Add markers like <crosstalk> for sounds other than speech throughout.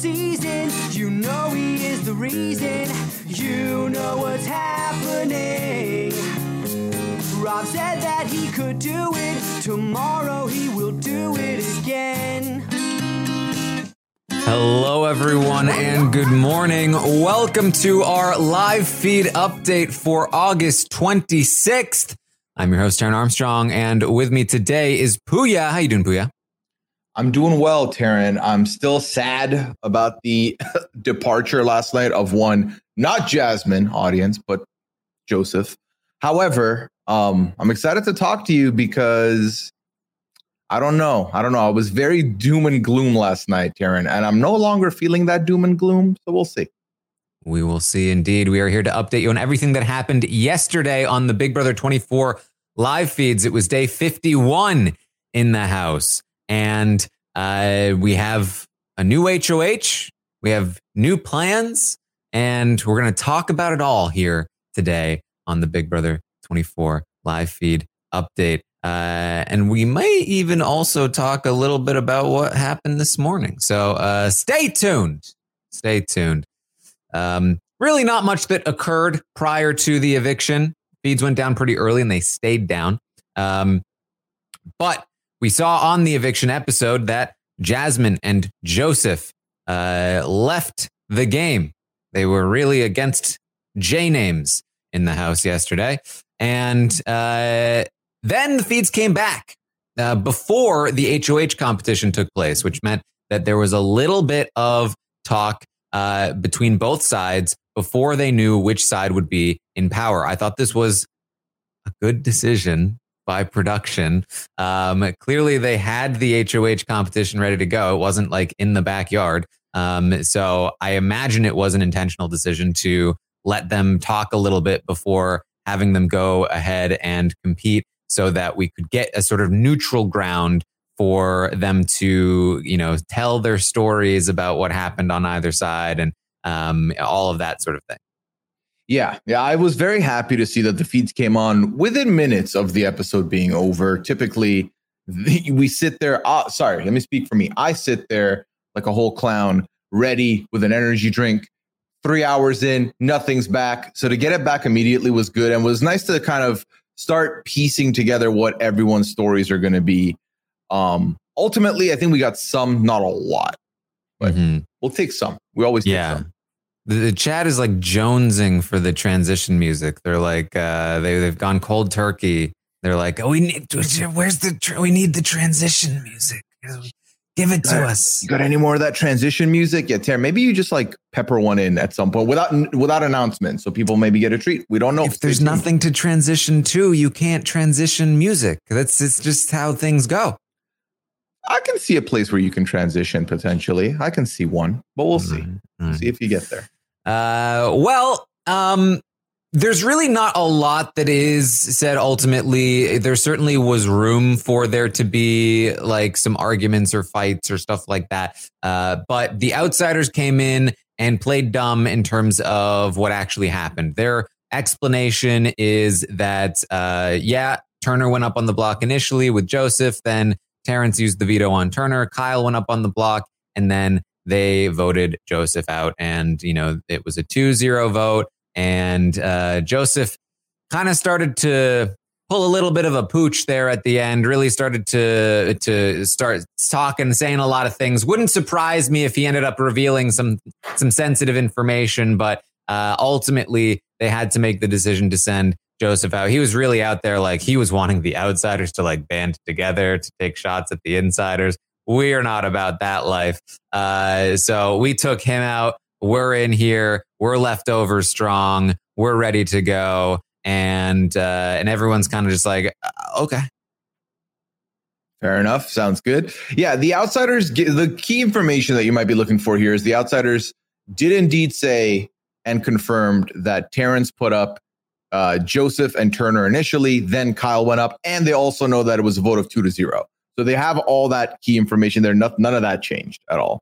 Season, you know he is the reason. You know what's happening. Rob said that he could do it. Tomorrow he will do it again. Hello, everyone, and good morning. Welcome to our live feed update for August 26th. I'm your host, Taryn Armstrong, and with me today is Puya. How you doing, Puya? I'm doing well, Taryn. I'm still sad about the <laughs> departure last night of one, not Jasmine audience, but Joseph. However, um, I'm excited to talk to you because I don't know. I don't know. I was very doom and gloom last night, Taryn, and I'm no longer feeling that doom and gloom. So we'll see. We will see indeed. We are here to update you on everything that happened yesterday on the Big Brother 24 live feeds. It was day 51 in the house. And uh, we have a new HOH, we have new plans, and we're going to talk about it all here today on the Big Brother 24 live feed update. Uh, and we may even also talk a little bit about what happened this morning. So uh, stay tuned. Stay tuned. Um, really, not much that occurred prior to the eviction. Feeds went down pretty early and they stayed down. Um, but we saw on the eviction episode that Jasmine and Joseph uh, left the game. They were really against J names in the house yesterday. And uh, then the feeds came back uh, before the HOH competition took place, which meant that there was a little bit of talk uh, between both sides before they knew which side would be in power. I thought this was a good decision by production. Um, clearly, they had the HOH competition ready to go. It wasn't like in the backyard. Um, so I imagine it was an intentional decision to let them talk a little bit before having them go ahead and compete so that we could get a sort of neutral ground for them to, you know, tell their stories about what happened on either side and um, all of that sort of thing. Yeah, yeah, I was very happy to see that the feeds came on within minutes of the episode being over. Typically, the, we sit there. Uh, sorry, let me speak for me. I sit there like a whole clown, ready with an energy drink, Three hours in, nothing's back. So to get it back immediately was good and was nice to kind of start piecing together what everyone's stories are going to be. Um, ultimately, I think we got some, not a lot, but Mhm. we'll take some. We always take Yeah. The, chat is like jonesing for the transition music. They're like, uh, they, they've gone cold turkey. They're like, oh, we need, where's the, tr- we need the transition music. Give it to Got- us. You got any more of that transition music? Yeah, Tara, maybe you just like pepper one in at some point without without announcement, so people maybe get a treat. We don't know. If there's nothing to transition to, you can't transition music. That's it's just how things go. I can see a place where you can transition potentially. I can see one, but we'll see. We'll see if you get there. Uh, well, um, there's really not a lot that is said ultimately. There certainly was room for there to be like some arguments or fights or stuff like that. Uh, but the outsiders came in and played dumb in terms of what actually happened. Their explanation is that, uh, yeah, Turner went up on the block initially with Joseph, then Terrance used the veto on Turner, Kyle went up on the block, and then they voted Joseph out. And, you know, it was a 2 0 vote. And uh, Joseph kind of started to pull a little bit of a pooch there at the end, really started to, to start talking, saying a lot of things. Wouldn't surprise me if he ended up revealing some, some sensitive information, but uh, ultimately they had to make the decision to send Joseph out. He was really out there like he was wanting the outsiders to like band together to take shots at the insiders. We're not about that life. Uh, so we took him out. We're in here. We're leftover strong. We're ready to go. And uh, and everyone's kind of just like, uh, okay. Fair enough. Sounds good. Yeah, the outsiders. The key information that you might be looking for here is the outsiders did indeed say and confirmed that Terrance put up uh, Joseph and Turner initially. Then Kyle went up, and they also know that it was a vote of two to zero. So they have all that key information there. No, none of that changed at all.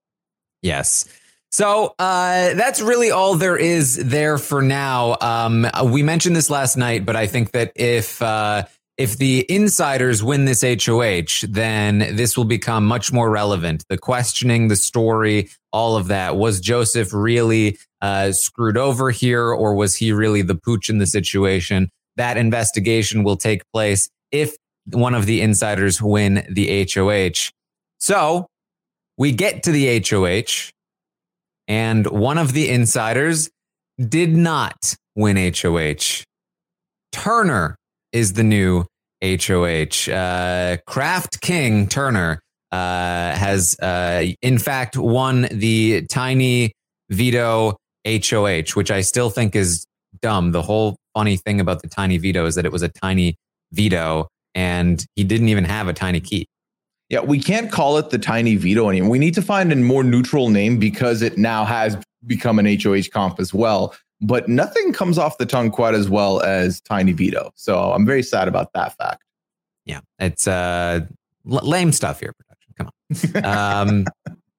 Yes. So uh, that's really all there is there for now. Um, we mentioned this last night, but I think that if uh, if the insiders win this HOH, then this will become much more relevant. The questioning, the story, all of that. Was Joseph really uh, screwed over here, or was he really the pooch in the situation? That investigation will take place if one of the insiders win the HOH. So we get to the HOH, and one of the insiders did not win HOH. Turner is the new HOH. Uh, Kraft King Turner uh, has, uh, in fact, won the tiny veto HOH, which I still think is dumb. The whole funny thing about the tiny veto is that it was a tiny veto and he didn't even have a tiny key. Yeah, we can't call it the tiny veto anymore. We need to find a more neutral name because it now has become an HOH comp as well. But nothing comes off the tongue quite as well as tiny veto. So I'm very sad about that fact. Yeah, it's uh, lame stuff here, production. Come on. Um,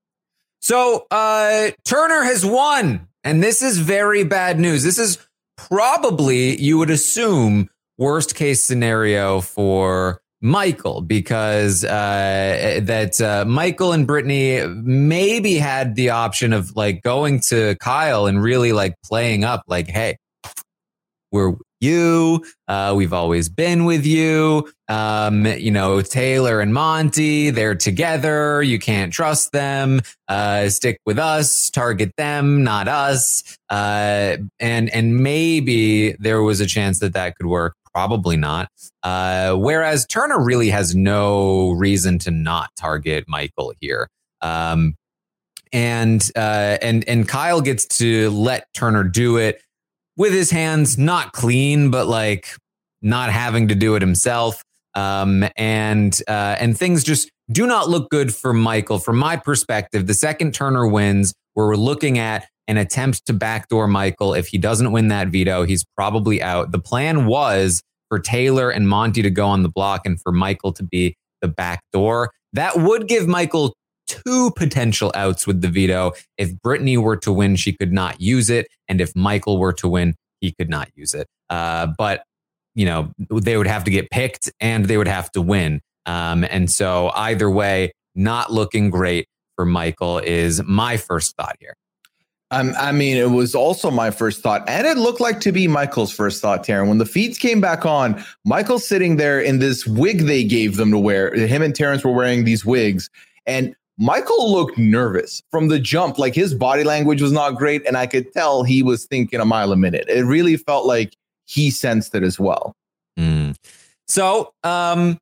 <laughs> so uh, Turner has won, and this is very bad news. This is probably, you would assume, worst case scenario for Michael because uh, that uh, Michael and Brittany maybe had the option of like going to Kyle and really like playing up, like, hey, we're you. Uh, we've always been with you. Um, you know, Taylor and Monte, they're together. You can't trust them. Uh, stick with us, target them, not us. Uh, and, and maybe there was a chance that that could work. Probably not. Uh, whereas Turner really has no reason to not target Michael here. Um, and, uh, and, and Kyle gets to let Turner do it with his hands not clean, but like not having to do it himself. Um, and uh, and things just do not look good for Michael. From my perspective, the second Turner wins, where we're looking at an attempt to backdoor Michael. If he doesn't win that veto, he's probably out. The plan was for Taylor and Monte to go on the block and for Michael to be the backdoor. That would give Michael two potential outs with the veto. If Brittany were to win, she could not use it. And if Michael were to win, he could not use it. Uh, but, you know, they would have to get picked and they would have to win. Um, and so either way, not looking great for Michael is my first thought here. I mean, it was also my first thought, and it looked like to be Michael's first thought, Taryn. When the feeds came back on, Michael's sitting there in this wig they gave them to wear. Him and Terrance were wearing these wigs, and Michael looked nervous from the jump. Like his body language was not great, and I could tell he was thinking a mile a minute. It really felt like he sensed it as well. Mm. So, um,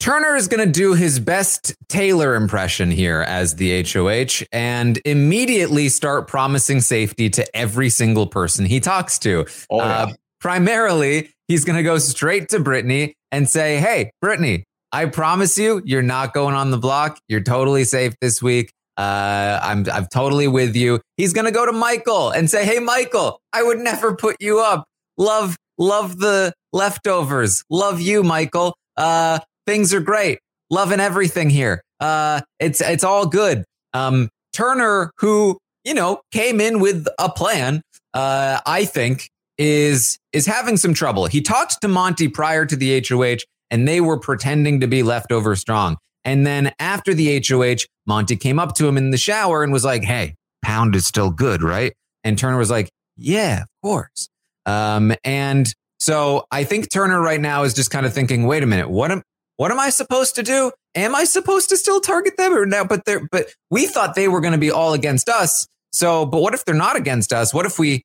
Turner is going to do his best Taylor impression here as the HOH and immediately start promising safety to every single person he talks to. Oh, yeah. Uh, primarily, he's going to go straight to Brittany and say, Hey, Brittany, I promise you, you're not going on the block. You're totally safe this week. Uh, I'm I'm totally with you. He's gonna go to Michael and say, "Hey, Michael, I would never put you up. Love, love the leftovers. Love you, Michael. Uh, things are great. Loving everything here. Uh, it's it's all good. Um, Turner, who you know came in with a plan, uh, I think is is having some trouble. He talked to Monte prior to the HOH, and they were pretending to be leftover strong. And then after the HOH, Monte came up to him in the shower and was like, "Hey, pound is still good, right?" And Turner was like, "Yeah, of course." Um, and so I think Turner right now is just kind of thinking, "Wait a minute, what am what am I supposed to do? Am I supposed to still target them or now? But they're but we thought they were going to be all against us. So, but what if they're not against us? What if we?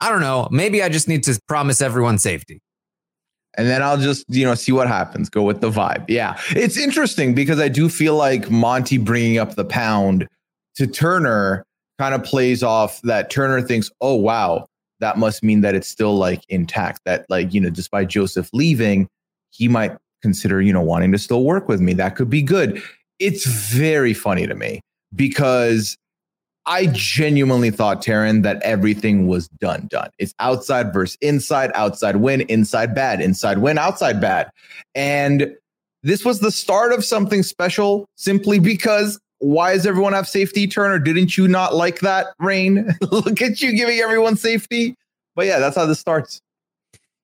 I don't know. Maybe I just need to promise everyone safety. and then I'll just you know see what happens. Go with the vibe. Yeah, it's interesting because I do feel like Monte bringing up the pound to Turner kind of plays off that Turner thinks, oh wow, that must mean that it's still like intact. That like you know, despite Joseph leaving, he might consider you know wanting to still work with me. That could be good. It's very funny to me because I genuinely thought, Taryn, that everything was done, done. It's outside versus inside, outside win, inside bad, inside win, outside bad. And this was the start of something special simply because why does everyone have safety, Turner? Didn't you not like that, Rain? <laughs> Look at you giving everyone safety. But yeah, that's how this starts.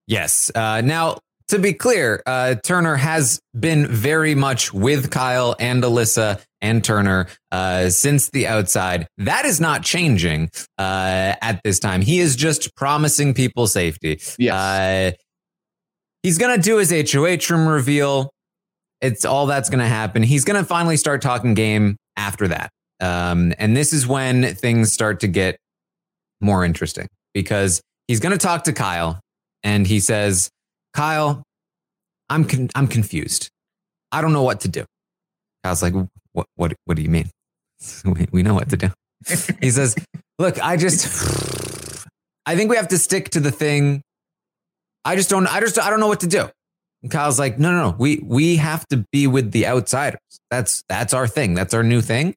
Yes. Uh, now, to be clear, uh, Turner has been very much with Kyle and Alyssa and Turner uh, since the outside. That is not changing uh, at this time. He is just promising people safety. Yes. Uh, he's going to do his HOH room reveal. It's all that's going to happen. He's going to finally start talking game after that. Um, and this is when things start to get more interesting because he's going to talk to Kyle and he says, Kyle, I'm con- I'm confused. I don't know what to do. Kyle's like, what what what do you mean? <laughs> we, we know what to do. he says, look, I just I think we have to stick to the thing. I just don't I just I don't know what to do. And Kyle's like, no, no, no. We we have to be with the outsiders. That's that's our thing. That's our new thing.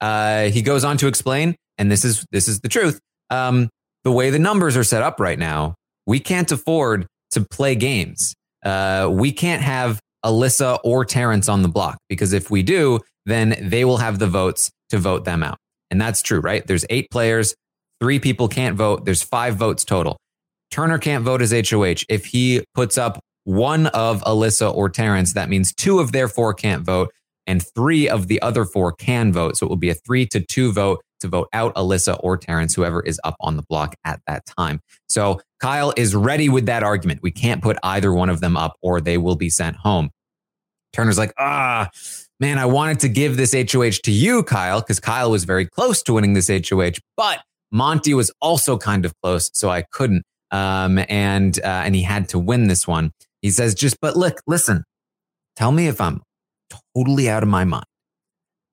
Uh, he goes on to explain, and this is this is the truth. Um, the way the numbers are set up right now, we can't afford to play games. Uh, we can't have Alyssa or Terrance on the block because if we do, then they will have the votes to vote them out. And that's true, right? There's eight players, three people can't vote. There's five votes total. Turner can't vote as HOH. If he puts up one of Alyssa or Terrance, that means two of their four can't vote and three of the other four can vote. So it will be a three to two vote to vote out Alyssa or Terrance, whoever is up on the block at that time. So Kyle is ready with that argument. We can't put either one of them up or they will be sent home. Turner's like, ah, man, I wanted to give this HOH to you, Kyle, because Kyle was very close to winning this HOH, but Monte was also kind of close, so I couldn't. Um, and uh, and he had to win this one. He says, just but look, listen, tell me if I'm totally out of my mind.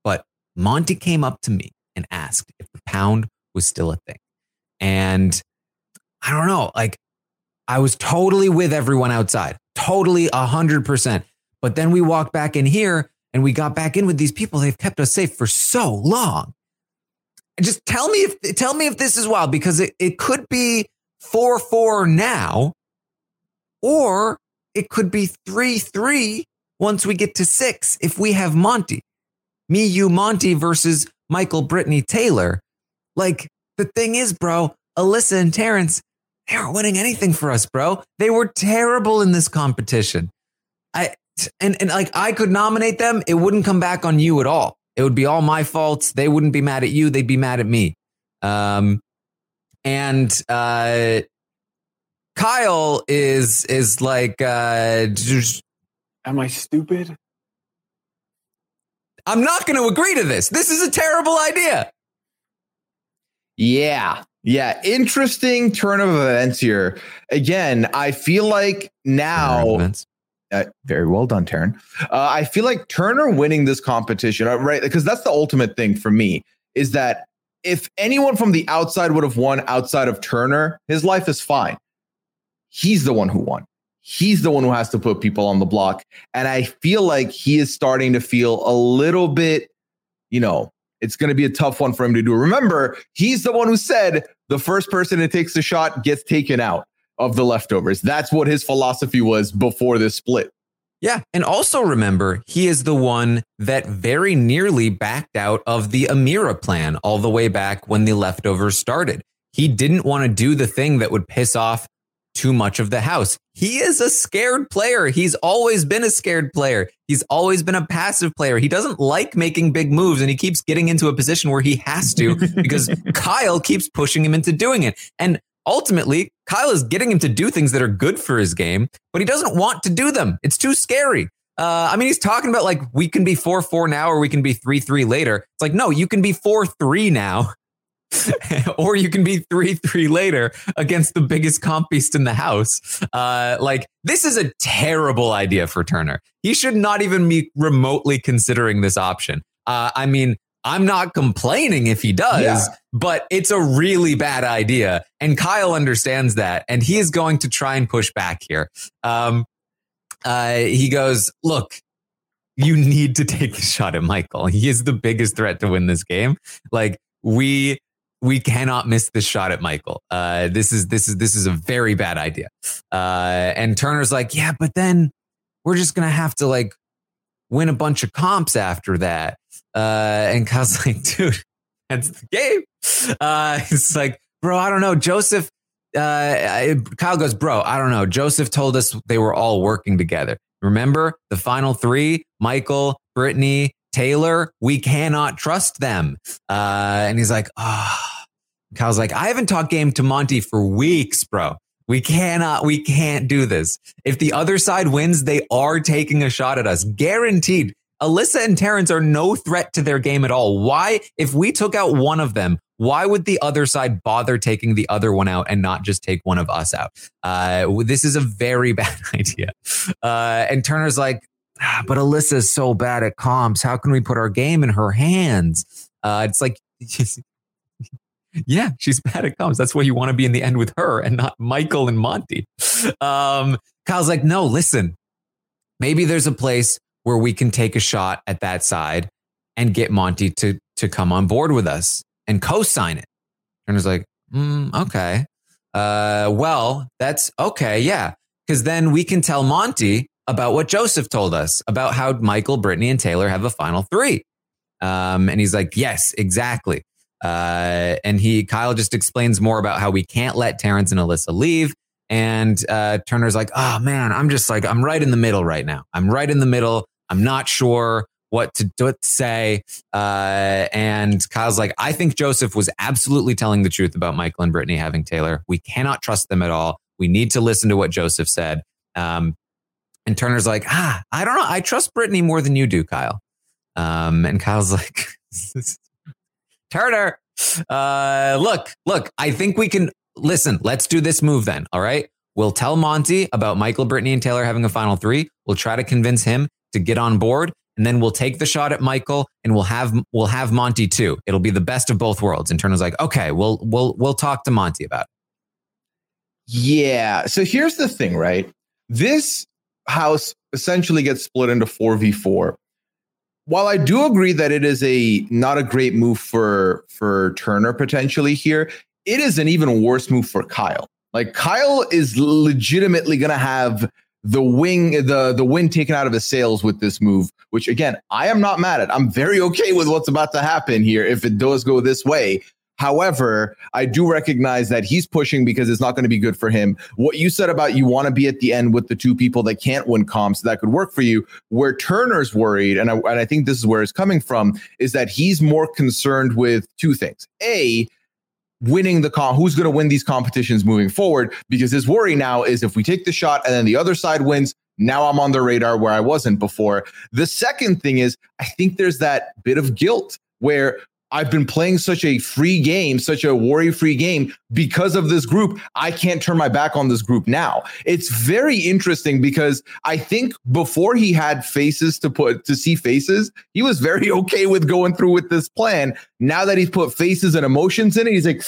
But Monte came up to me and asked if the pound was still a thing. And I don't know, like I was totally with everyone outside, totally a hundred percent. But then we walked back in here and we got back in with these people. They've kept us safe for so long. Just tell me if tell me if this is wild because it, it could be four four now, or it could be three three once we get to six if we have Monte. Me, you, Monte versus Michael Brittany Taylor. Like the thing is, bro, Alyssa and Terrance, they aren't winning anything for us, bro. They were terrible in this competition. I and and like I could nominate them, it wouldn't come back on you at all. It would be all my faults. They wouldn't be mad at you. They'd be mad at me. Um, and uh, Kyle is is like, uh, Am I stupid? I'm not going to agree to this. This is a terrible idea. Yeah. Yeah. Interesting turn of events here. Again, I feel like now. Uh, very well done, Taryn. Uh, I feel like Turner winning this competition, uh, right? Because that's the ultimate thing for me is that if anyone from the outside would have won outside of Turner, his life is fine. He's the one who won. He's the one who has to put people on the block. And I feel like he is starting to feel a little bit, you know, it's going to be a tough one for him to do. Remember, he's the one who said the first person that takes the shot gets taken out of the leftovers. That's what his philosophy was before this split. Yeah. And also remember, he is the one that very nearly backed out of the Ameerah plan all the way back when the leftovers started. He didn't want to do the thing that would piss off too much of the house. He is a scared player. He's always been a scared player. He's always been a passive player. He doesn't like making big moves and he keeps getting into a position where he has to <laughs> because Kyle keeps pushing him into doing it. And ultimately, Kyle is getting him to do things that are good for his game, but he doesn't want to do them. It's too scary. Uh, I mean, he's talking about like we can be 4 4 now or we can be 3 3 later. It's like, no, you can be 4 3 now. <laughs> or you can be 3 3 later against the biggest comp beast in the house. Uh, like, this is a terrible idea for Turner. He should not even be remotely considering this option. Uh, I mean, I'm not complaining if he does, yeah. but it's a really bad idea. And Kyle understands that. And he is going to try and push back here. Um, uh, he goes, Look, you need to take a shot at Michael. He is the biggest threat to win this game. Like, we we cannot miss this shot at Michael. Uh, this is this is this is a very bad idea. Uh, and Turner's like, yeah, but then we're just gonna have to like win a bunch of comps after that. Uh, and Kyle's <laughs> like, dude, that's the game. Uh, it's like, bro, I don't know. Joseph, uh, Kyle goes, bro, I don't know. Joseph told us they were all working together. Remember the final three, Michael, Brittany, Taylor, we cannot trust them. Uh, and he's like, oh. Kyle's like, I haven't talked game to Monte for weeks, bro. We cannot, we can't do this. If the other side wins, they are taking a shot at us. Guaranteed. Alyssa and Terrance are no threat to their game at all. Why, if we took out one of them, why would the other side bother taking the other one out and not just take one of us out? Uh, this is a very <laughs> bad idea. Uh, and Turner's like, ah, <sighs> but Alyssa's so bad at comps. How can we put our game in her hands? Uh, it's like, <laughs> yeah, she's bad at comps. That's why you want to be in the end with her and not Michael and Monte. <laughs> Um, Kyle's like, no, listen, maybe there's a place where we can take a shot at that side and get Monte to to come on board with us and co-sign it. Turner's like, mm, okay. Uh, well, that's okay, yeah. Because then we can tell Monty about what Joseph told us about how Michael, Brittany, and Taylor have a final three. Um, and he's like, yes, exactly. Uh, and he, Kyle just explains more about how we can't let Terrance and Alyssa leave. And uh, Turner's like, oh man, I'm just like, I'm right in the middle right now. I'm right in the middle. I'm not sure what to, what to say. Uh, and Kyle's like, I think Joseph was absolutely telling the truth about Michael and Brittany having Taylor. We cannot trust them at all. We need to listen to what Joseph said. Um, and Turner's like, ah, I don't know. I trust Brittany more than you do, Kyle. Um, and Kyle's <laughs> like, Turner, uh, look, look, I think we can listen. Let's do this move then. All right. We'll tell Monte about Michael, Brittany, and Taylor having a final three. We'll try to convince him to get on board. And then we'll take the shot at Michael and we'll have we'll have Monte too. It'll be the best of both worlds. And Turner's like, okay, we'll we'll we'll talk to Monte about it. Yeah. So here's the thing, right? This house essentially gets split into 4v4 while i do agree that it is a not a great move for for turner potentially here it is an even worse move for kyle. Like kyle is legitimately going to have the wing the the wind taken out of his sails with this move which again i am not mad at. I'm very okay with what's about to happen here if it does go this way However, I do recognize that he's pushing because it's not going to be good for him. What you said about you want to be at the end with the two people that can't win comps that could work for you, where Turner's worried, and I, and I think this is where it's coming from, is that he's more concerned with two things. A, winning the con who's going to win these competitions moving forward because his worry now is if we take the shot and then the other side wins now i'm on the radar where i wasn't before the second thing is i think there's that bit of guilt where I've been playing such a free game, such a worry free game because of this group. I can't turn my back on this group now. It's very interesting because I think before he had faces to put to see faces, he was very <laughs> okay with going through with this plan. Now that he's put faces and emotions in it, he's like,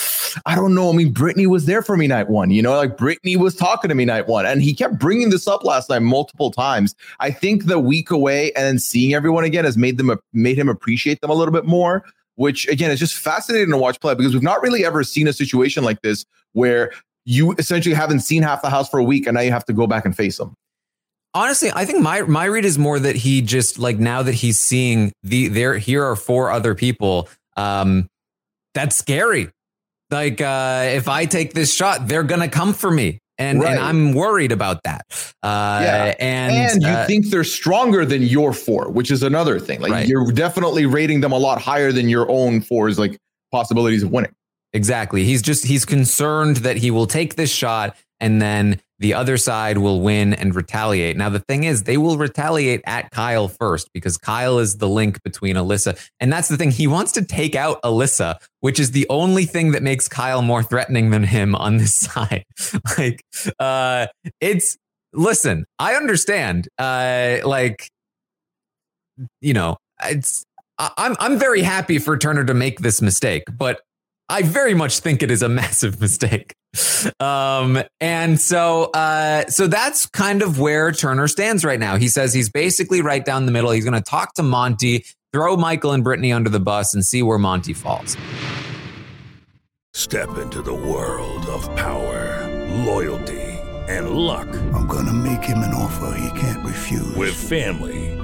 I don't know. I mean, Brittany was there for me night one, you know, like Brittany was talking to me night one. And he kept bringing this up last night multiple times. I think the week away and then seeing everyone again has made them made him appreciate them a little bit more which again is just fascinating to watch play because we've not really ever seen a situation like this where you essentially haven't seen half the house for a week and now you have to go back and face them. Honestly, I think my my read is more that he just like now that he's seeing the there here are four other people. Um, that's scary. Like uh, if I take this shot, they're gonna come for me and right. and I'm worried about that. Uh, yeah. and and you uh, think they're stronger than your four, which is another thing. Like right. you're definitely rating them a lot higher than your own fours, like possibilities of winning. Exactly. He's just he's concerned that he will take this shot and then the other side will win and retaliate. Now, the thing is, they will retaliate at Kyle first because Kyle is the link between Alyssa. And that's the thing. He wants to take out Alyssa, which is the only thing that makes Kyle more threatening than him on this <laughs> side. like, uh, it's, listen, I understand. Uh, like, you know, it's, I'm, I'm very happy for Turner to make this mistake, but I very much think it is a <laughs> massive mistake. Um, and so, uh, so that's kind of where Turner stands right now. He says he's basically right down the middle. He's going to talk to Monte, throw Michael and Brittany under the bus, and see where Monte falls. Step into the world of power, loyalty, and luck. I'm going to make him an offer he can't refuse. With family,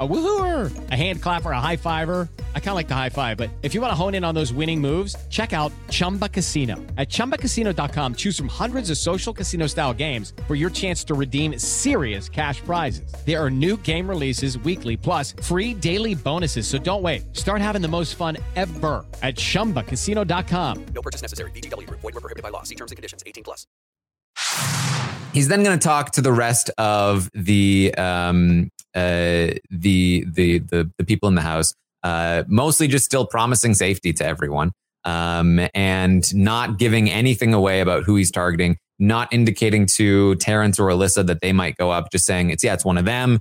A woohooer, a hand clapper, a high fiver. I kind of like the high five, but if you want to hone in on those winning moves, check out Chumba Casino. At ChumbaCasino.com, choose from hundreds of social casino style games for your chance to redeem serious cash prizes. There are new game releases weekly, plus free daily bonuses. So don't wait. Start having the most fun ever at ChumbaCasino.com. No purchase necessary. VGW. Void were prohibited by law. See terms and conditions. 18 plus. He's then going to talk to the rest of the um, uh, the, the the the people in the house, uh, mostly just still promising safety to everyone, um, and not giving anything away about who he's targeting, not indicating to Terrance or Alyssa that they might go up, just saying it's yeah, it's one of them.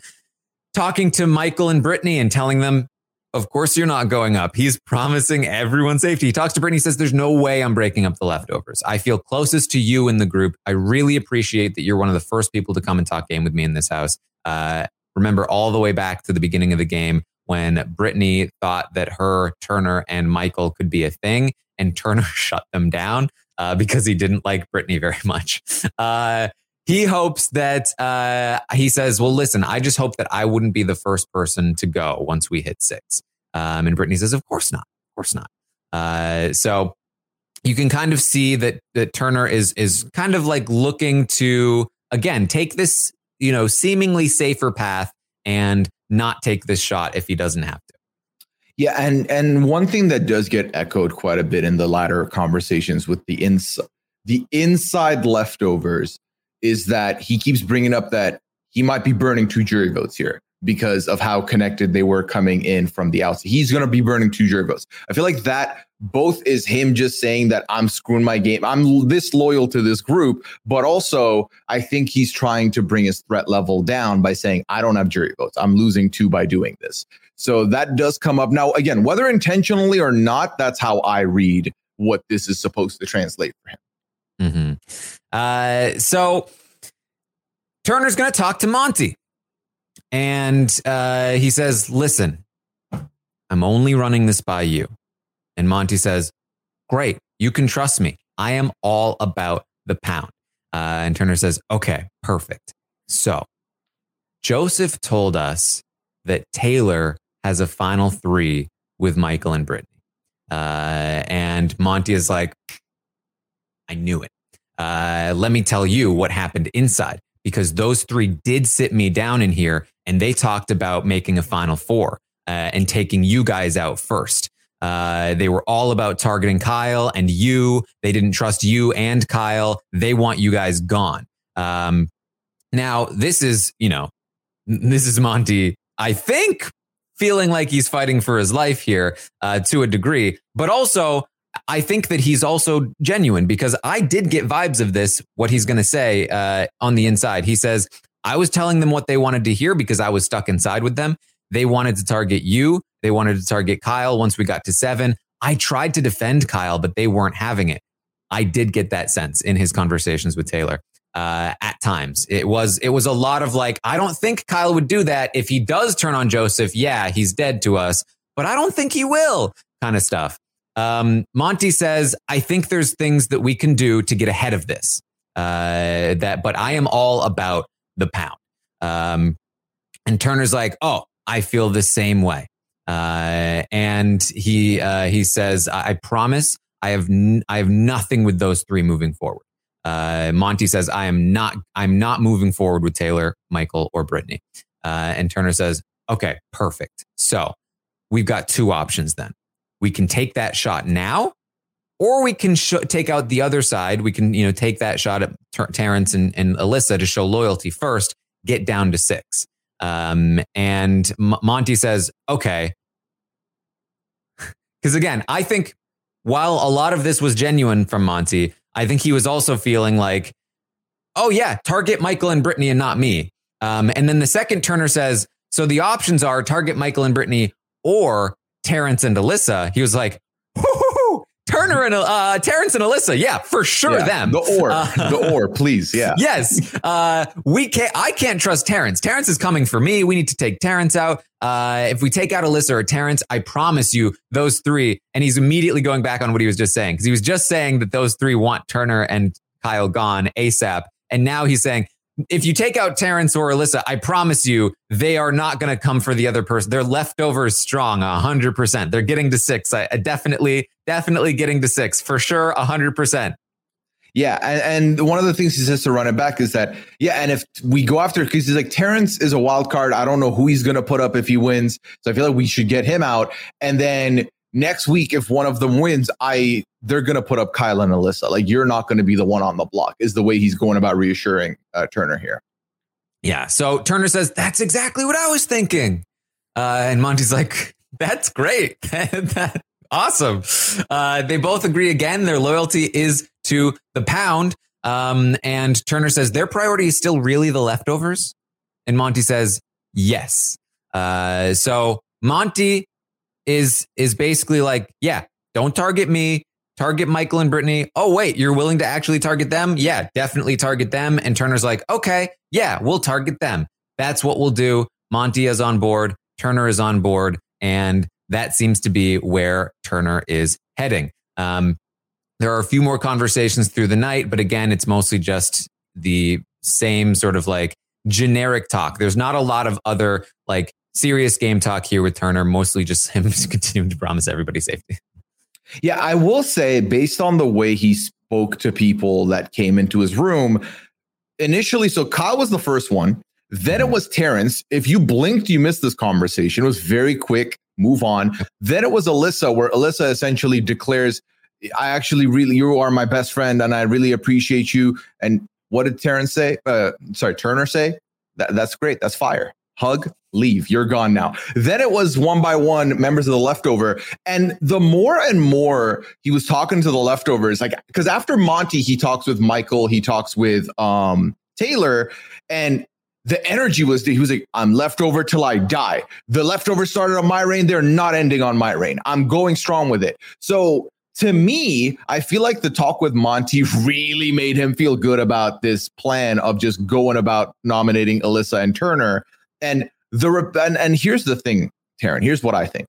Talking to Michael and Brittany and telling them, of course you're not going up. He's promising everyone safety. He talks to Brittany, says, There's no way I'm breaking up the leftovers. I feel closest to you in the group. I really appreciate that you're one of the first people to come and talk game with me in this house. Uh, remember all the way back to the beginning of the game when Brittany thought that her, Turner, and Michael could be a thing, and <laughs> Turner <laughs> shut them down uh, because he didn't like Brittany very <laughs> much. Uh, he hopes that uh, he says, "Well, listen, I just hope that I wouldn't be the first person to go once we hit six. Um, and Brittany says, "Of course not, of course not." Uh, so you can kind of see that that Turner is is kind of like looking to again take this you know, seemingly safer path and not take this shot if he doesn't have to. Yeah, and and one thing that does get echoed quite a bit in the latter conversations with the inside the inside leftovers is that he keeps bringing up that he might be burning two jury votes here because of how connected they were coming in from the outside. He's going to be burning two jury votes. I feel like that both is him just saying that I'm screwing my game. I'm this loyal to this group, but also I think he's trying to bring his threat level down by saying I don't have jury votes. I'm losing two by doing this. So that does come up. Now, again, whether intentionally or not, that's how I read what this is supposed to translate for him. Mm-hmm. Uh, so Turner's going to talk to Monte. And uh, he says, Listen, I'm only running this by you. And Monte says, Great, you can trust me. I am all about the pound. Uh, and Turner says, Okay, perfect. So Joseph told us that Taylor has a final three with Michael and Brittany. Uh, and Monte is like, I knew it. Uh, let me tell you what happened inside because those three did sit me down in here and they talked about making a final four uh, and taking you guys out first. Uh, they were all about targeting Kyle and you. They didn't trust you and Kyle. They want you guys gone. Um, now, this is, you know, this is Monte, I think, feeling like he's fighting for his life here uh, to a degree, but also I think that he's also genuine because I did get vibes of this, what he's going to say uh, on the inside. He says, I was telling them what they wanted to hear because I was stuck inside with them. They wanted to target you. They wanted to target Kyle once we got to seven. I tried to defend Kyle, but they weren't having it. I did get that sense in his conversations with Taylor. Uh, at times, it was it was a lot of like, I don't think Kyle would do that. If he does turn on Joseph, yeah, he's dead to us, but I don't think he will. Kind of stuff. Um, Monte says, I think there's things that we can do to get ahead of this. Uh, that, but I am all about the pound. Um, and Turner's like, oh, I feel the same way. Uh, and he uh, he says, I, I promise, I have n- I have nothing with those three moving forward. Uh, Monte says, I am not I'm not moving forward with Taylor, Michael, or Brittany. Uh, and Turner says, okay, perfect. So we've got two options then we can take that shot now or we can sh- take out the other side. We can, you know, take that shot at Ter- Terrance and, and Alyssa to show loyalty first, get down to six. Um, and M- Monte says, okay. <laughs> Because again, I think while a lot of this was genuine from Monte, I think he was also feeling like, oh, yeah, target Michael and Brittany and not me. Um, and then the second Turner says, so the options are target Michael and Brittany or Terrance and Alyssa, he was like, Turner and uh, Terrance and Alyssa, yeah, for sure, Yeah, them. the or, Uh, the or, please, yeah. <laughs> yes, uh, we can't. I can't trust Terrance. Terrance is coming for me. We need to take Terrance out. Uh, if we take out Alyssa or Terrance, I promise you, those three. And he's immediately going back on what he was just saying because he was just saying that those three want Turner and Kyle gone ASAP, and now he's saying. If you take out Terrance or Alyssa, I promise you, they are not going to come for the other person. They're leftovers strong, 100%. They're getting to six. I, I definitely, definitely getting to six for sure, 100%. Yeah, and, and one of the things he says to run it back is that yeah, and if we go after because he's like Terrance is a wild card. I don't know who he's going to put up if he wins, so I feel like we should get him out. And then next week, if one of them wins, I they're going to put up Kyle and Alyssa. Like you're not going to be the one on the block. Is the way he's going about reassuring uh, Turner here. Yeah. So Turner says, that's exactly what I was thinking. Uh, and Monte's like, <laughs> that's great. <laughs> that, awesome. Uh, they both agree again. Their loyalty is to the pound. Um, and Turner says their priority is still really the leftovers. And Monte says, yes. Uh, so Monte is, is basically like, yeah, don't target me. Target Michael and Brittany. Oh, wait, you're willing to actually target them? Yeah, definitely target them. And Turner's like, okay, yeah, we'll target them. That's what we'll do. Monte is on board. Turner is on board. And that seems to be where Turner is heading. Um, there are a few more conversations through the night, but again, it's mostly just the same sort of like generic talk. There's not a lot of other like serious game talk here with Turner, mostly just him <laughs> continuing to promise everybody safety. Yeah, I will say, based on the way he spoke to people that came into his room initially, so Kyle was the first one. Then it was Terrance. If you blinked, you missed this conversation. It was very quick. Move on. <laughs> Then it was Alyssa, where Alyssa essentially declares, I actually really, you are my best friend and I really appreciate you. And what did Terrance say? Uh, sorry, Turner say? That, that's great. That's fire. Hug. Leave. You're gone now. Then it was one by one members of the leftover. And the more and more he was talking to the leftovers, like, because after Monte, he talks with Michael, he talks with um, Taylor, and the energy was he was like, I'm leftover till I die. The leftovers started on my reign. They're not ending on my reign. I'm going strong with it. So to me, I feel like the talk with Monte really made him feel good about this plan of just going about nominating Alyssa and Turner. And the and, and here's the thing, Taran. Here's what I think.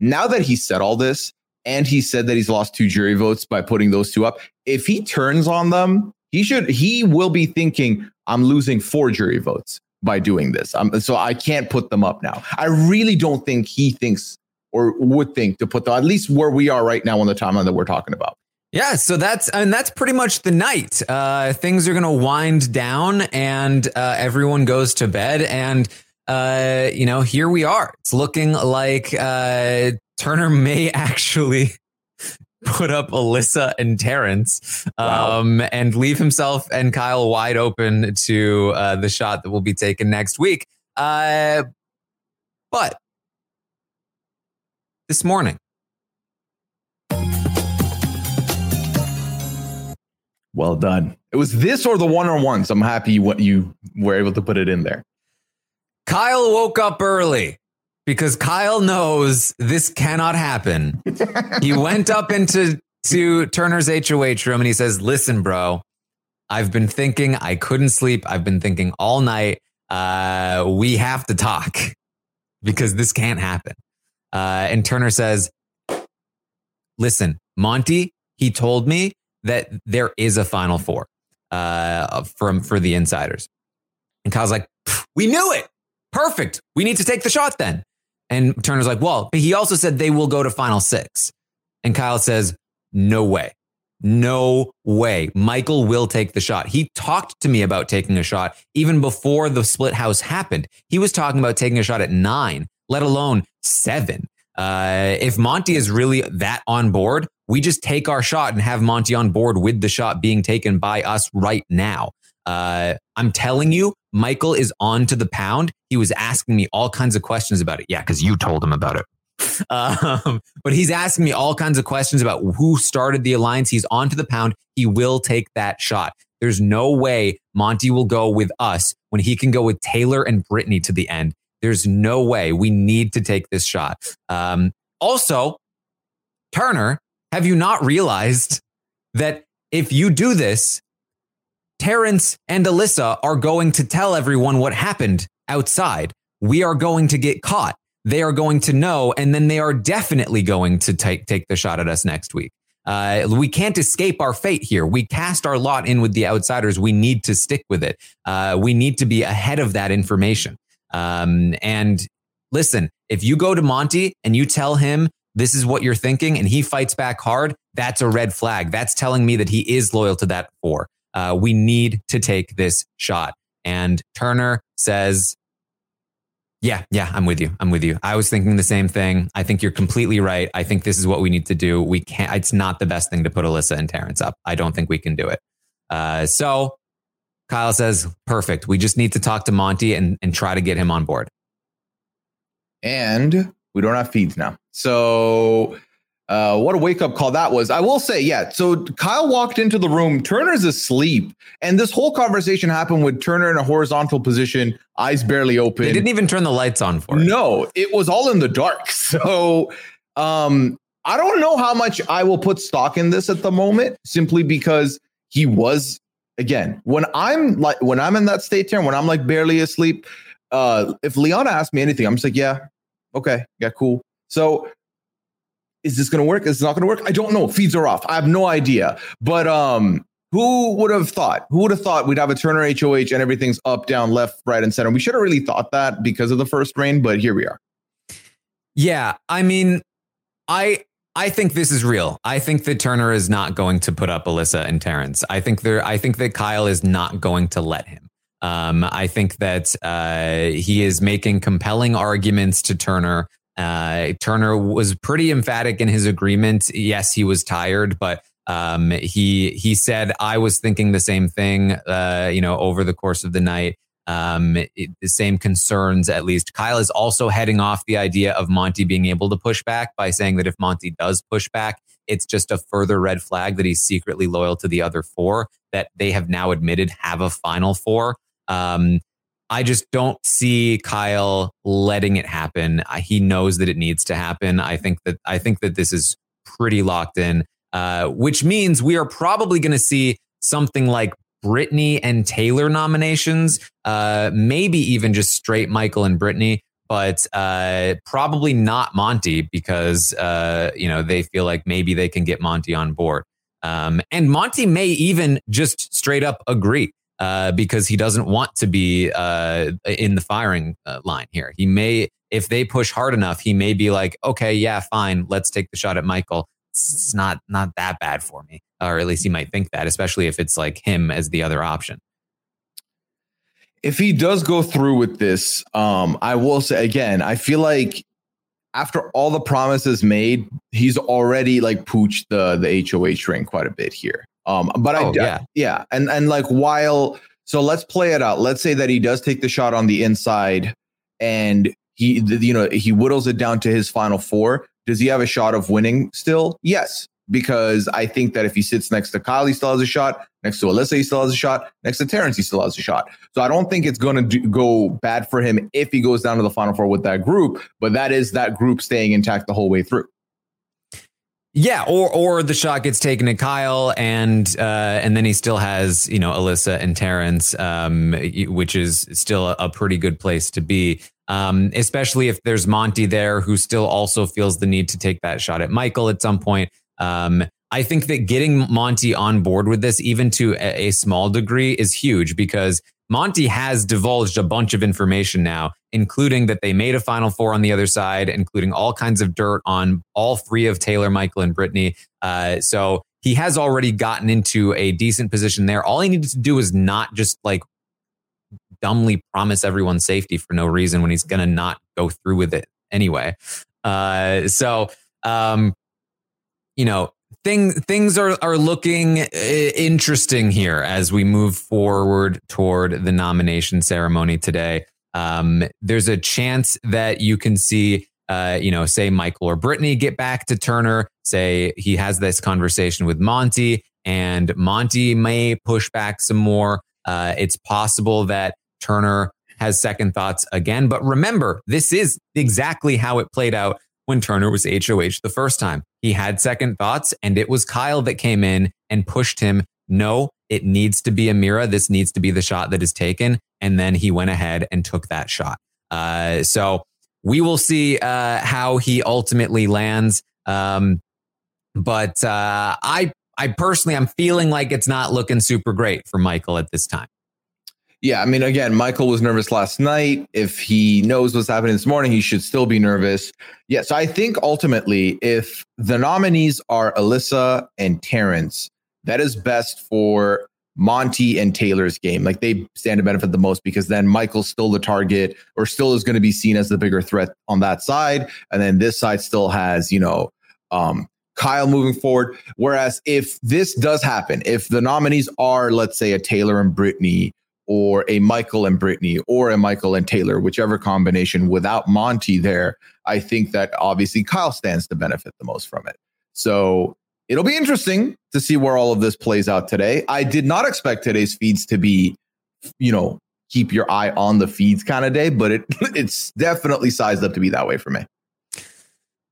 Now that he said all this, and he said that he's lost two jury votes by putting those two up, if he turns on them, he should he will be thinking, I'm losing four jury votes by doing this. Um, so I can't put them up now. I really don't think he thinks or would think to put them at least where we are right now on the timeline that we're talking about. Yeah, so that's and that's pretty much the night. Uh, things are going to wind down, and uh, everyone goes to bed, and uh, you know, here we are. It's looking like uh, Turner may <laughs> actually put up Alyssa and Terrance um, wow. and leave himself and Kyle wide open to uh, the shot that will be taken next week. Uh, but this morning, well done. It was this or the one on ones. I'm happy what you were able to put it in there. Kyle woke up early because Kyle knows this cannot happen. <laughs> he went up into to Turner's HOH room and he says, "Listen, bro, I've been thinking. I couldn't sleep. I've been thinking all night. Uh, we have to talk because this can't happen." Uh, and Turner says, "Listen, Monte. He told me that there is a Final Four uh, from for the insiders." And Kyle's like, "We knew it. Perfect. We need to take the shot then." And Turner's like, well, he also said they will go to final six. And Kyle says, no way. No way. Michael will take the shot. He talked to me about taking a shot even before the split house happened. He was talking about taking a shot at nine, let alone seven. Uh, if Monte is really that on board, we just take our shot and have Monte on board with the shot being taken by us right now. Uh, I'm telling you, Michael is on to the pound. He was asking me all kinds of questions about it. Yeah, because you told him about it. <laughs> Um, but he's asking me all kinds of questions about who started the alliance. He's on to the pound. He will take that shot. There's no way Monte will go with us when he can go with Taylor and Brittany to the end. There's no way. We need to take this shot. Um, also, Turner, have you not realized that if you do this, Terrance and Alyssa are going to tell everyone what happened outside. We are going to get caught. They are going to know, and then they are definitely going to take, take the shot at us next week. Uh, we can't escape our fate here. We cast our lot in with the outsiders. We need to stick with it. Uh, we need to be ahead of that information. Um, and listen, if you go to Monte and you tell him this is what you're thinking and he fights back hard, that's a red flag. That's telling me that he is loyal to that four. Uh, we need to take this shot. And Turner says, yeah, yeah, I'm with you. I'm with you. I was thinking the same thing. I think you're completely right. I think this is what we need to do. We can't, it's not the best thing to put Alyssa and Terrance up. I don't think we can do it. Uh, so Kyle says, perfect. We just need to talk to Monte and, and try to get him on board. And we don't have feeds now. So uh, what a wake up call that was. I will say, yeah. So Kyle walked into the room. Turner's asleep, and this whole conversation happened with Turner in a horizontal position, eyes barely open. They didn't even turn the lights on for it. No, it was all in the dark. <laughs> So um, I don't know how much I will put stock in this at the moment, simply because he was again when I'm like when I'm in that state here, when I'm like barely asleep. Uh, if Liana asked me anything, I'm just like, yeah, okay, yeah, cool. So is this going to work? Is it not going to work? I don't know. Feeds are off. I have no idea. But um, who would have thought? Who would have thought we'd have a Turner HOH and everything's up, down, left, right, and center? We should have really thought that because of the first reign, but here we are. Yeah, I mean, I I think this is real. I think that Turner is not going to put up Alyssa and Terrance. I think there. I think that Kyle is not going to let him. Um, I think that uh, he is making compelling arguments to Turner uh, Turner was pretty emphatic in his agreement. Yes, he was tired, but um, he he said I was thinking the same thing. Uh, you know, over the course of the night, um, it, the same concerns, at least. Kyle is also heading off the idea of Monte being able to push back by saying that if Monte does push back, it's just a further red flag that he's secretly loyal to the other four that they have now admitted have a final four. Um, I just don't see Kyle letting it happen. He knows that it needs to happen. I think that I think that this is pretty locked in, uh, which means we are probably going to see something like Brittany and Taylor nominations, uh, maybe even just straight Michael and Brittany, but uh, probably not Monte because uh, you know they feel like maybe they can get Monte on board. Um, and Monte may even just straight up agree uh, because he doesn't want to be uh, in the firing uh, line here. He may, if they push hard enough, he may be like, okay, yeah, fine, let's take the shot at Michael. It's not not that bad for me, or at least he might think that, especially if it's like him as the other option. if he does go through with this, um, I will say again, I feel like after all the promises made, he's already like pooched the the HOH ring quite a bit here. Um, but Oh, I yeah. yeah, and and like while so let's play it out. Let's say that he does take the shot on the inside, and he you know he whittles it down to his final four. Does he have a shot of winning still? Yes, because I think that if he sits next to Kyle, he still has a shot. Next to Alyssa, he still has a shot. Next to Terrance, he still has a shot. So I don't think it's going to go bad for him if he goes down to the final four with that group. But that is that group staying intact the whole way through. Yeah, or or the shot gets taken to Kyle, and uh, and then he still has you know Alyssa and Terrance, um, which is still a, pretty good place to be. Um, especially if there's Monte there, who still also feels the need to take that shot at Michael at some point. Um, I think that getting Monte on board with this, even to a, small degree, is huge because Monte has divulged a bunch of information now, including that they made a Final Four on the other side, including all kinds of dirt on all three of Taylor, Michael, and Brittany. Uh, so he has already gotten into a decent position there. All he needed to do is not just like dumbly promise everyone safety for no reason when he's going to not go through with it anyway. Uh, so, um, you know, thing, things are, are looking uh, interesting here as we move forward toward the nomination ceremony today. Um, there's a chance that you can see, uh, you know, say Michael or Brittany get back to Turner, say he has this conversation with Monte, and Monte may push back some more. Uh, it's possible that Turner has second thoughts again. But remember, this is exactly how it played out when Turner was HOH the first time. He had second thoughts, and it was Kyle that came in and pushed him. No, it needs to be Ameerah. This needs to be the shot that is taken. And then he went ahead and took that shot. Uh, so we will see uh, how he ultimately lands. Um, but uh, I, I personally, I'm feeling like it's not looking super great for Michael at this time. Yeah, I mean, again, Michael was nervous last night. If he knows what's happening this morning, he should still be nervous. Yeah, so I think ultimately, if the nominees are Alyssa and Terrance, that is best for Monte and Taylor's game. Like they stand to benefit the most because then Michael's still the target or still is going to be seen as the bigger threat on that side. And then this side still has, you know, um, Kyle moving forward. Whereas if this does happen, if the nominees are, let's say, a Taylor and Brittany or a Michael and Brittany or a Michael and Taylor, whichever combination without Monte there, I think that obviously Kyle stands to benefit the most from it. So it'll be interesting to see where all of this plays out today. I did not expect today's feeds to be, you know, keep your eye on the feeds kind of day, but it <laughs> it's definitely sized up to be that way for me.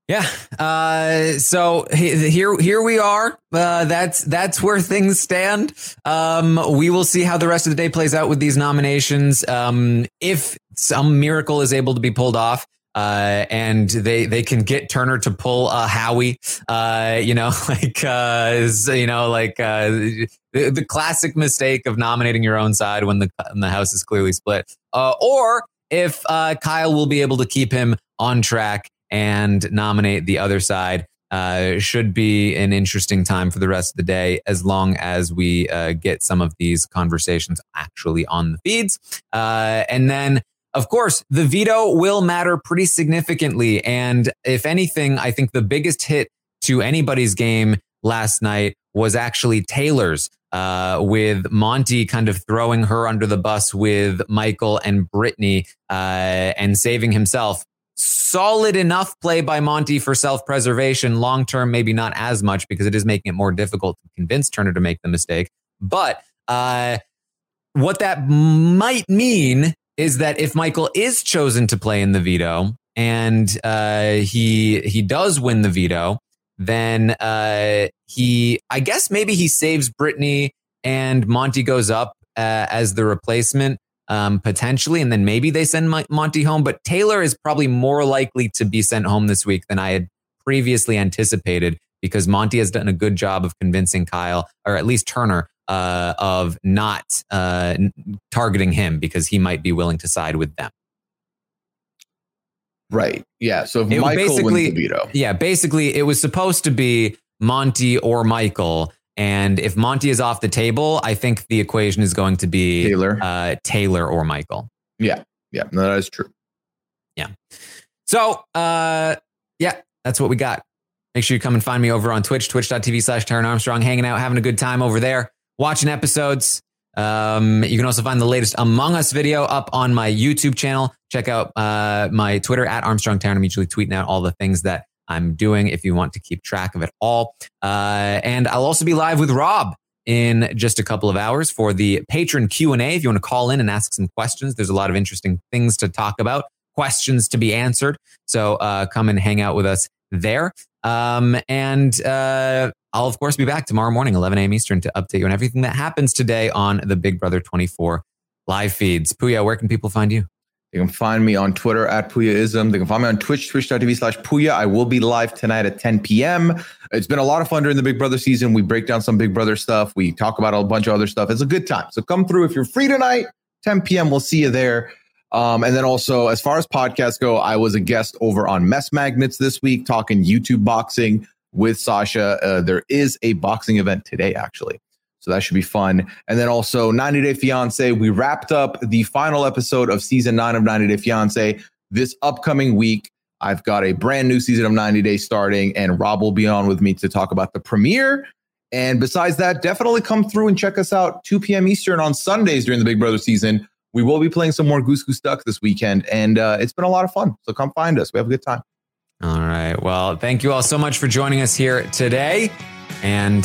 Yeah. Uh, so here, here we are. Uh, that's that's where things stand. Um, we will see how the rest of the day plays out with these nominations. Um, if some miracle is able to be pulled off. Uh, and they they can get Turner to pull a Howie, uh, you know, <laughs> like uh, you know, like uh, the, the classic mistake of nominating your own side when the when the house is clearly split. Uh, or if uh, Kyle will be able to keep him on track and nominate the other side. Uh, should be an interesting time for the rest of the day as long as we uh, get some of these conversations actually on the feeds. Uh, and then, of course, the veto will matter pretty significantly. And if anything, I think the biggest hit to anybody's game last night was actually Taylor's. uh, with Monte kind of throwing her under the bus with Michael and Brittany uh, and saving himself. Solid enough play by Monte for self preservation. Long term, maybe not as much because it is making it more difficult to convince Turner to make the mistake. But uh, what that might mean is that if Michael is chosen to play in the veto and uh, he he does win the veto, then uh, he I guess maybe he saves Brittany and Monte goes up uh, as the replacement um, potentially, and then maybe they send Monte home. But Taylor is probably more likely to be sent home this week than I had previously anticipated because Monte has done a good job of convincing Kyle or at least Turner uh, of not uh, targeting him because he might be willing to side with them. Right. Yeah. So if It Michael wins the veto, Yeah, basically, it was supposed to be Monte or Michael. And if Monte is off the table, I think the equation is going to be Taylor, uh, Taylor or Michael. yeah, yeah, no, that is true. Yeah. So, uh, yeah, that's what we got. Make sure you come and find me over on Twitch, twitch.tv slash Taran Armstrong, hanging out, having a good time over there, watching episodes. Um, you can also find the latest Among Us video up on my YouTube channel. Check out uh, my Twitter at Armstrong Taran. I'm usually tweeting out all the things that I'm doing if you want to keep track of it all. Uh, and I'll also be live with Rob in just a couple of hours for the Patreon Q&A. If you want to call in and ask some questions, there's a lot of interesting things to talk about, questions to be answered. So uh, come and hang out with us there. Um, and uh, I'll, of course, be back tomorrow morning, 11 a.m. Eastern, to update you on everything that happens today on the Big Brother 24 live feeds. Puya, where can people find you? They can find me on Twitter at Puyaism. They can find me on Twitch, twitch.tv slash Puya. I will be live tonight at 10 p.m. It's been a lot of fun during the Big Brother season. We break down some Big Brother stuff. We talk about a bunch of other stuff. It's a good time. So come through if you're free tonight, 10 p.m. We'll see you there. Um, and then also, as far as podcasts go, I was a guest over on Mess Magnets this week talking YouTube boxing with Sasha. Uh, there is a boxing event today, actually. So that should be fun. And then also 90 Day Fiance. We wrapped up the final episode of season nine of 90 Day Fiance this upcoming week. I've got a brand new season of 90 Days starting, and Rob will be on with me to talk about the premiere. And besides that, definitely come through and check us out 2 p.m. Eastern on Sundays during the Big Brother season. We will be playing some more Goose Goose Duck this weekend, and uh, it's been a lot of fun. So come find us. We have a good time. All right. Well, thank you all so much for joining us here today. And